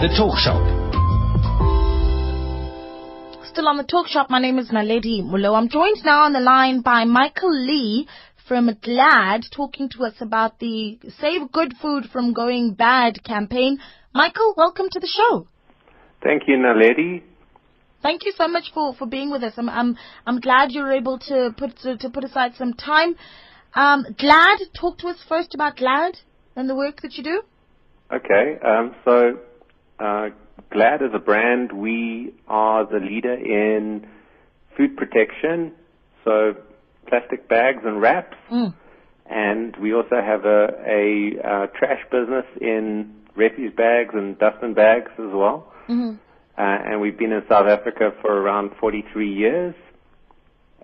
The Talk Shop. Still on the talk shop, my name is Naledi Mulo. I'm joined now on the line by Michael Lee from GLAD talking to us about the Save Good Food from Going Bad campaign. Michael, welcome to the show. Thank you, Naledi. Thank you so much for, for being with us. I'm, I'm, I'm glad you're able to put, to, to put aside some time. Um, GLAD, talk to us first about GLAD and the work that you do. Okay, um, so uh, Glad as a brand, we are the leader in food protection, so plastic bags and wraps, Mm. and we also have a, a uh, trash business in refuse bags and dustbin bags as well. Mhm. Uh, and we've been in South Africa for around 43 years.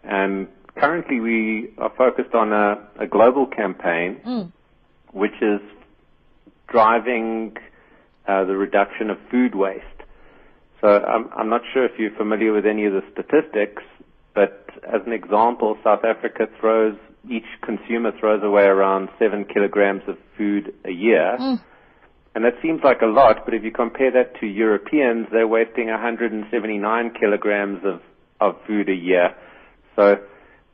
And currently we are focused on a, a global campaign Mm. which is driving uh, the reduction of food waste. So I'm, I'm not sure if you're familiar with any of the statistics, but as an example, South Africa throws, each consumer throws away around seven kilograms of food a year. Mm. And that seems like a lot, but if you compare that to Europeans, they're wasting 179 kilograms of, of food a year. So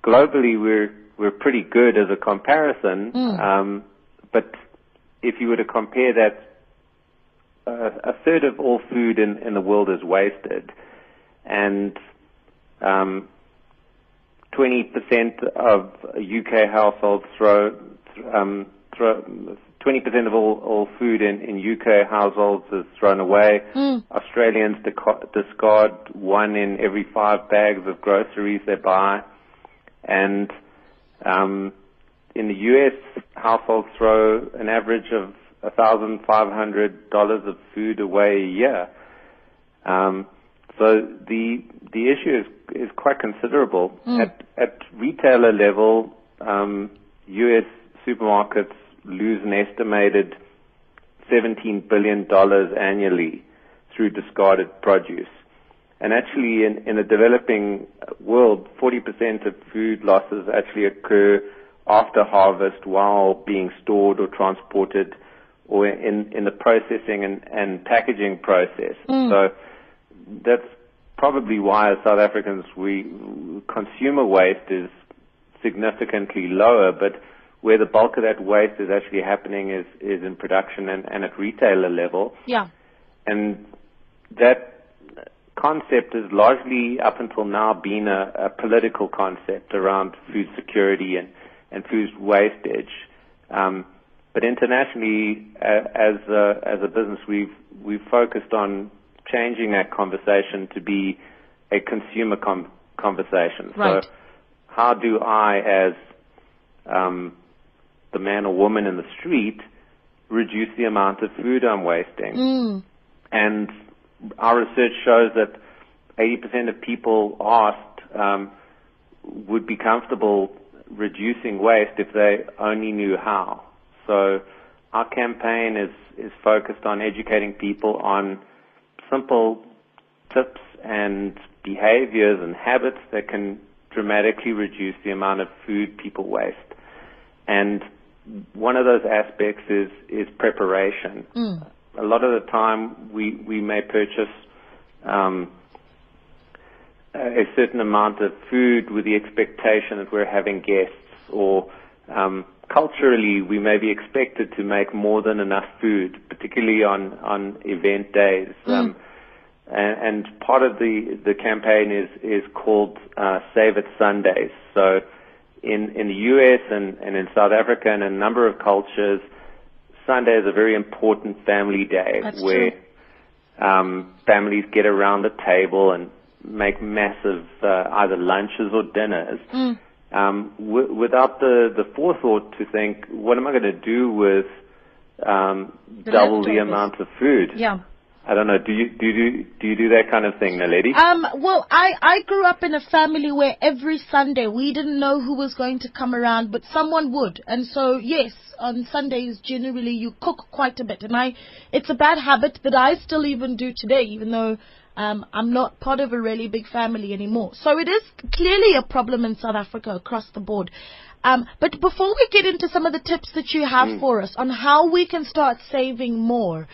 globally, we're we're pretty good as a comparison. Mm. Um, but if you were to compare that, a third of all food in, in the world is wasted, and um, 20% of UK households throw um, throw 20% of all, all food in, in UK households is thrown away. Mm. Australians deco- discard one in every five bags of groceries they buy, and um, in the US, households throw an average of $1,500 of food away a year. Um, so the the issue is is quite considerable at at retailer level. Um, U.S. supermarkets lose an estimated 17 billion dollars annually through discarded produce. And actually, in, in the developing world, 40% of food losses actually occur after harvest while being stored or transported or in, in the processing and, and packaging process. Hmm. So that's probably why as South Africans we consumer waste is significantly lower, but where the bulk of that waste is actually happening is, is in production and, and at retailer level. Yeah. And that concept has largely up until now been a, a political concept around food security and, and food wastage. Um, but internationally, uh, as a, as a business, we've we've focused on changing that conversation to be a consumer com- conversation. Right. So, how do I, as um, the man or woman in the street, reduce the amount of food I'm wasting? Mm. And our research shows that 80% of people asked um, would be comfortable reducing waste if they only knew how. So our campaign is, is focused on educating people on simple tips and behaviors and habits that can dramatically reduce the amount of food people waste. And one of those aspects is, is preparation. Mm. A lot of the time we, we may purchase um, a certain amount of food with the expectation that we're having guests or um, culturally we may be expected to make more than enough food, particularly on, on event days. Um, and, and part of the, the campaign is, is called uh, Save It Sundays. So in, in the US and, and in South Africa and a number of cultures, Sunday is a very important family day That's where um, families get around the table and make massive uh, either lunches or dinners Mm. um, w- without the, the forethought to think, what am I going to do with um, The double the amount of food? Yeah. I don't know. Do you do you do you do that kind of thing, Naledi? Um, well, I, I grew up in a family where every Sunday we didn't know who was going to come around, but someone would. And so, yes, on Sundays generally you cook quite a bit. And I, it's a bad habit that I still even do today, even though um, I'm not part of a really big family anymore. So it is clearly a problem in South Africa across the board. Um, but before we get into some of the tips that you have for us on how we can start saving more,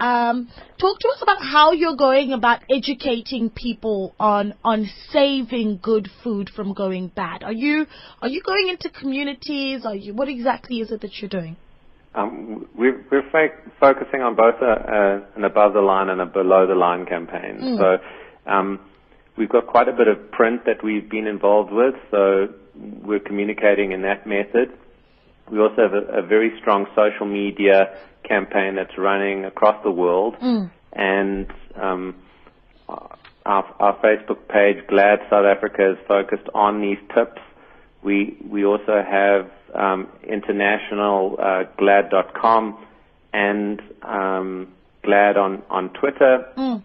Um, talk to us about how you're going about educating people on on saving good food from going bad. Are you are you going into communities? Are you what exactly is it that you're doing? Um, we're we're fa- focusing on both a, a, an above the line and a below the line campaign. Mm. So um, we've got quite a bit of print that we've been involved with. So we're communicating in that method. We also have a, a very strong social media campaign that's running across the world, Mm. and um, our, our Facebook page, Glad South Africa, is focused on these tips. We we also have um, international uh, glad.com and um, glad on on Twitter Mm.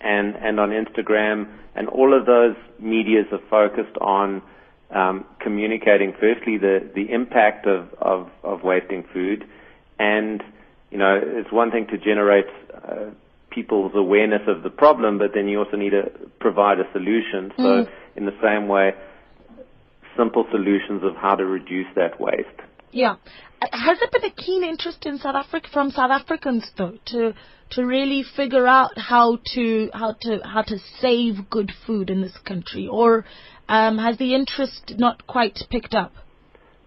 and and on Instagram, and all of those medias are focused on um, communicating firstly the the impact of, of of wasting food, and you know it's one thing to generate uh, people's awareness of the problem, but then you also need to provide a solution. So Mm. in the same way, simple solutions of how to reduce that waste. Yeah. Uh, Has there been a keen interest in South Africa from South Africans though to to really figure out how to how to how to save good food in this country, or um, has the interest not quite picked up?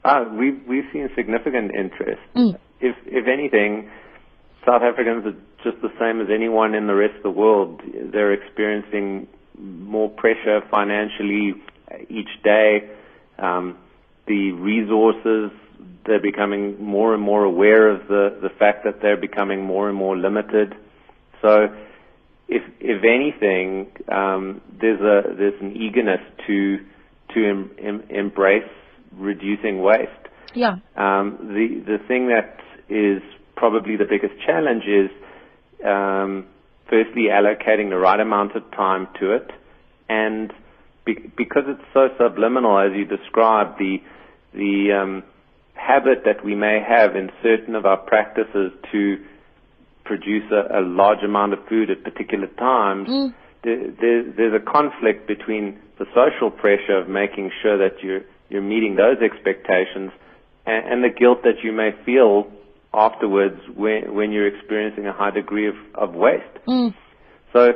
Ah, we've we've seen significant interest. Mm. If if anything, South Africans are just the same as anyone in the rest of the world. They're experiencing more pressure financially each day. Um, the resources they're becoming more and more aware of the the fact that they're becoming more and more limited. So, if if anything, um, there's a there's an eagerness to to em, em, embrace reducing waste. Yeah. Um, the the thing that is probably the biggest challenge is um, firstly allocating the right amount of time to it, and be, because it's so subliminal as you described, the the um, habit that we may have in certain of our practices to produce a, a large amount of food at particular times, Mm. there, there, there's a conflict between the social pressure of making sure that you're you're meeting those expectations and, and the guilt that you may feel afterwards when when you're experiencing a high degree of, of waste. Mm. So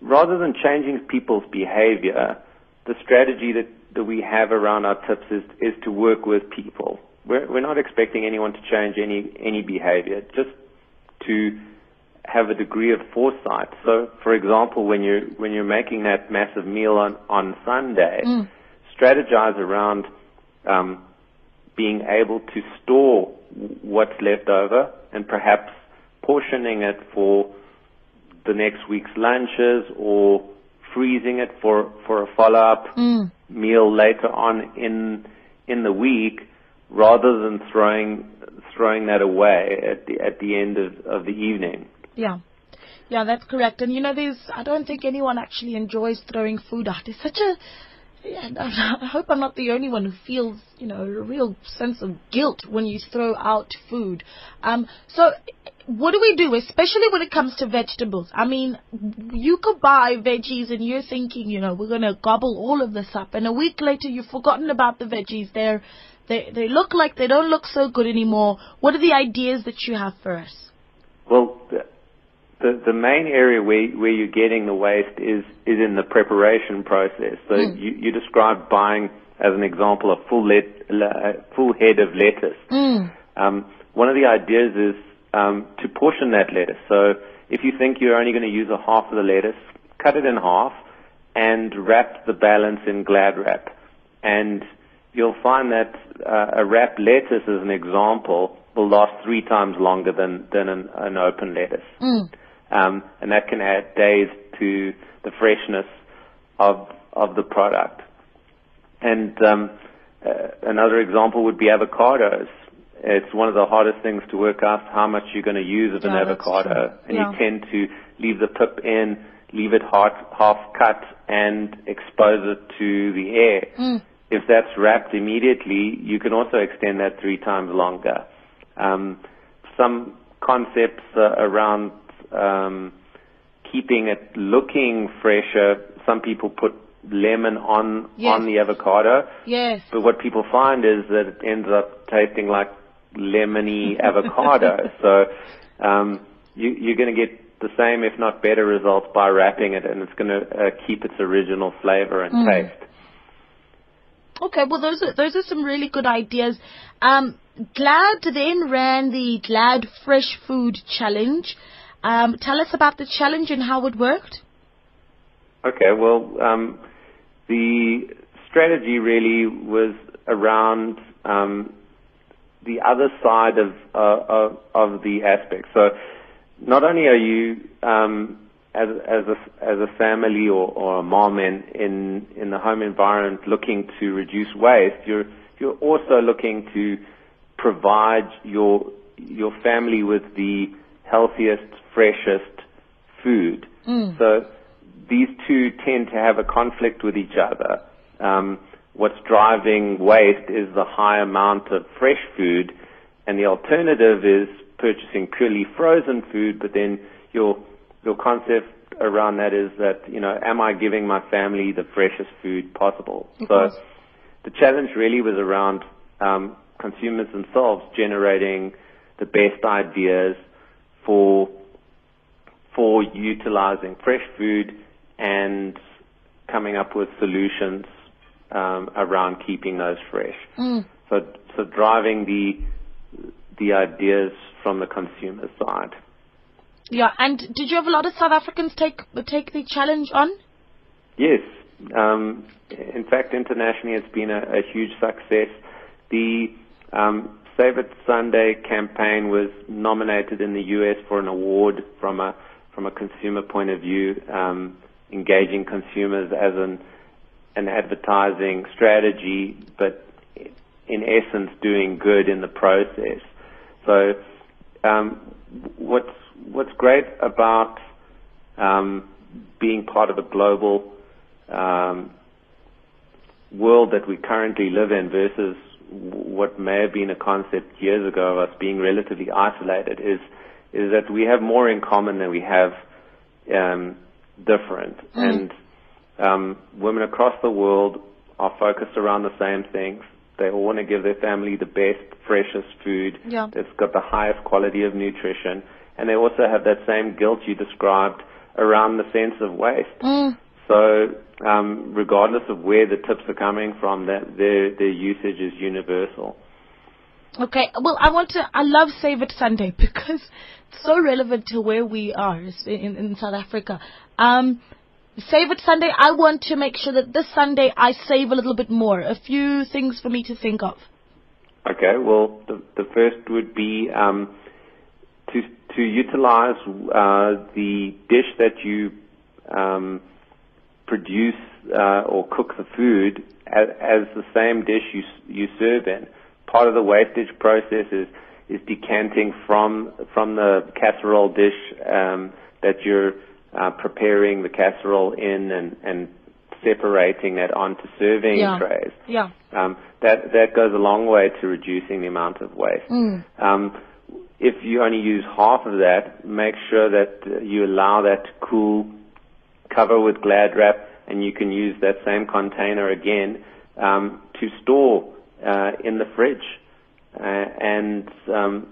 rather than changing people's behavior, the strategy that, that we have around our tips is, is to work with people. We're, we're not expecting anyone to change any, any behavior, just to have a degree of foresight. So, for example, when you're, when you're making that massive meal on, on Sunday, Mm. strategize around um, being able to store what's left over and perhaps portioning it for the next week's lunches or freezing it for, for a follow-up Mm. meal later on in in the week rather than throwing throwing that away at the at the end of, of the evening. Yeah. Yeah, that's correct. And you know, there's, I don't think anyone actually enjoys throwing food out. It's such a, yeah, I hope I'm not the only one who feels, you know, a real sense of guilt when you throw out food. Um, so what do we do, especially when it comes to vegetables? I mean, you could buy veggies and you're thinking, you know, we're going to gobble all of this up. And a week later, you've forgotten about the veggies. They're, they, they look like they don't look so good anymore. What are the ideas that you have for us? Well, the the, the main area where where you're getting the waste is is in the preparation process. So Mm. you you described buying as an example a full let, full head of lettuce. Mm. Um, one of the ideas is um, to portion that lettuce. So if you think you're only going to use a half of the lettuce, cut it in half and wrap the balance in Glad wrap. And you'll find that uh, a wrapped lettuce, as an example, will last three times longer than, than an, an open lettuce. Mm. Um, and that can add days to the freshness of, of the product. And um, uh, another example would be avocados. It's one of the hardest things to work out how much you're going to use of an Yeah, that's avocado, and Yeah. you tend to leave the pip in, leave it half, half cut, and expose it to the air. Mm. If that's wrapped immediately, you can also extend that three times longer. Um, some concepts uh, around um, keeping it looking fresher. Some people put lemon on Yes. on the avocado, Yes. but what people find is that it ends up tasting like lemony avocado. So um, you, you're going to get the same, if not better, results by wrapping it, and it's going to uh, keep its original flavor and Mm. taste. Okay, well those are those are some really good ideas. Um, Glad then ran the Glad Fresh Food Challenge. Um, tell us about the challenge and how it worked. Okay, well, um, the strategy really was around um, the other side of, uh, of of the aspect. So, not only are you um, as as a as a family or, or a mom in, in in the home environment looking to reduce waste, you're you're also looking to provide your your family with the healthiest, freshest food. Mm. So these two tend to have a conflict with each other. Um, what's driving waste is the high amount of fresh food, and the alternative is purchasing purely frozen food. But then your your concept around that is that you know, am I giving my family the freshest food possible? Of so course. the challenge really was around um, consumers themselves generating the best ideas for for utilizing fresh food and coming up with solutions um, around keeping those fresh. Mm. So, so driving the the ideas from the consumer side. Yeah, and did you have a lot of South Africans take take the challenge on? Yes. Um, in fact, internationally, it's been a, a huge success. The um, Save It Sunday campaign was nominated in the U.S. for an award from a from a consumer point of view, um, engaging consumers as an an advertising strategy, but in essence, doing good in the process. So, um, what's what's great about um, being part of a global um, world that we currently live in versus what may have been a concept years ago of us being relatively isolated is is that we have more in common than we have um, different, and um, women across the world are focused around the same things. They all want to give their family the best, freshest food Yeah. that's got the highest quality of nutrition, and they also have that same guilt you described around the sense of waste. Mm. So, um, regardless of where the tips are coming from, that their their usage is universal. Okay, well, I want to. I love Save It Sunday because it's so relevant to where we are in, in South Africa. Um, Save It Sunday. I want to make sure that this Sunday I save a little bit more. A few things for me to think of. Okay. Well, the the first would be um, to to utilize uh, the dish that you um, produce uh, or cook the food as, as the same dish you you serve in. Part of the wastage process is is decanting from from the casserole dish um, that you're uh, preparing the casserole in and and separating that onto serving Yeah. trays. Yeah. Um, that that goes a long way to reducing the amount of waste. Mm. Um, if you only use half of that, make sure that you allow that to cool, cover with Glad wrap, and you can use that same container again um, to store uh, in the fridge. Uh, and um,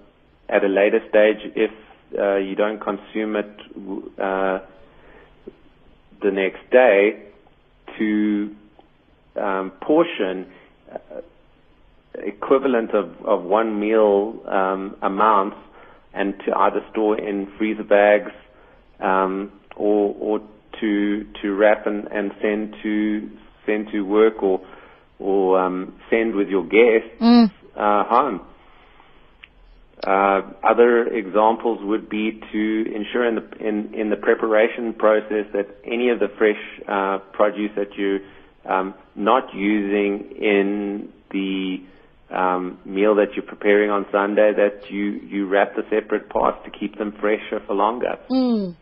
at a later stage, if uh, you don't consume it uh, the next day, to um, portion uh, equivalent of, of one meal um, amounts and to either store in freezer bags um, or, or to to wrap and, and send to send to work or or um, send with your guests Mm. uh, home. Uh, other examples would be to ensure in the in, in the preparation process that any of the fresh uh, produce that you're um, not using in the um, meal that you're preparing on Sunday, that you you wrap the separate parts to keep them fresher for longer. Mm.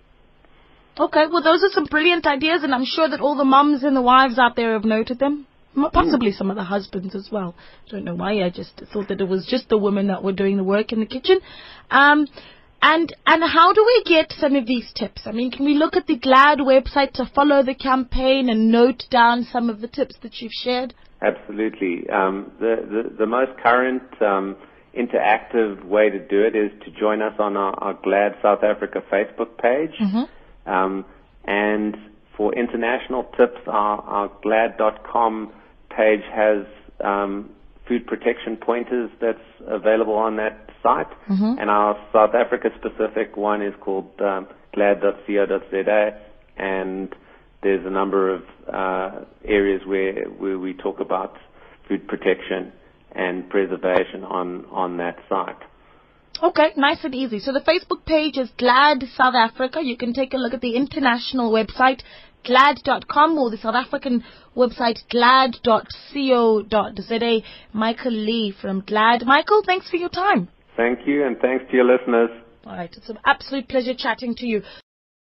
Okay, well, those are some brilliant ideas, and I'm sure that all the mums and the wives out there have noted them. M- Possibly some of the husbands as well. Don't know why. I just thought that it was just the women that were doing the work in the kitchen. Um, and and how do we get some of these tips? I mean, can we look at the Glad website to follow the campaign and note down some of the tips that you've shared? Absolutely. Um, the, the the most current um, interactive way to do it is to join us on our, our GLAD South Africa Facebook page. Mm-hmm. Um, and for international tips, our, our glad.com page has um, food protection pointers that's available on that site. Mm-hmm. And our South Africa specific one is called um, glad.co.za. And there's a number of uh, areas where, where we talk about food protection and preservation on, on that site. Okay, nice and easy. So the Facebook page is Glad South Africa. You can take a look at the international website, glad.com, or the South African website, glad.co.za. Michael Lee from Glad. Michael, thanks for your time. Thank you, and thanks to your listeners. All right, it's an absolute pleasure chatting to you.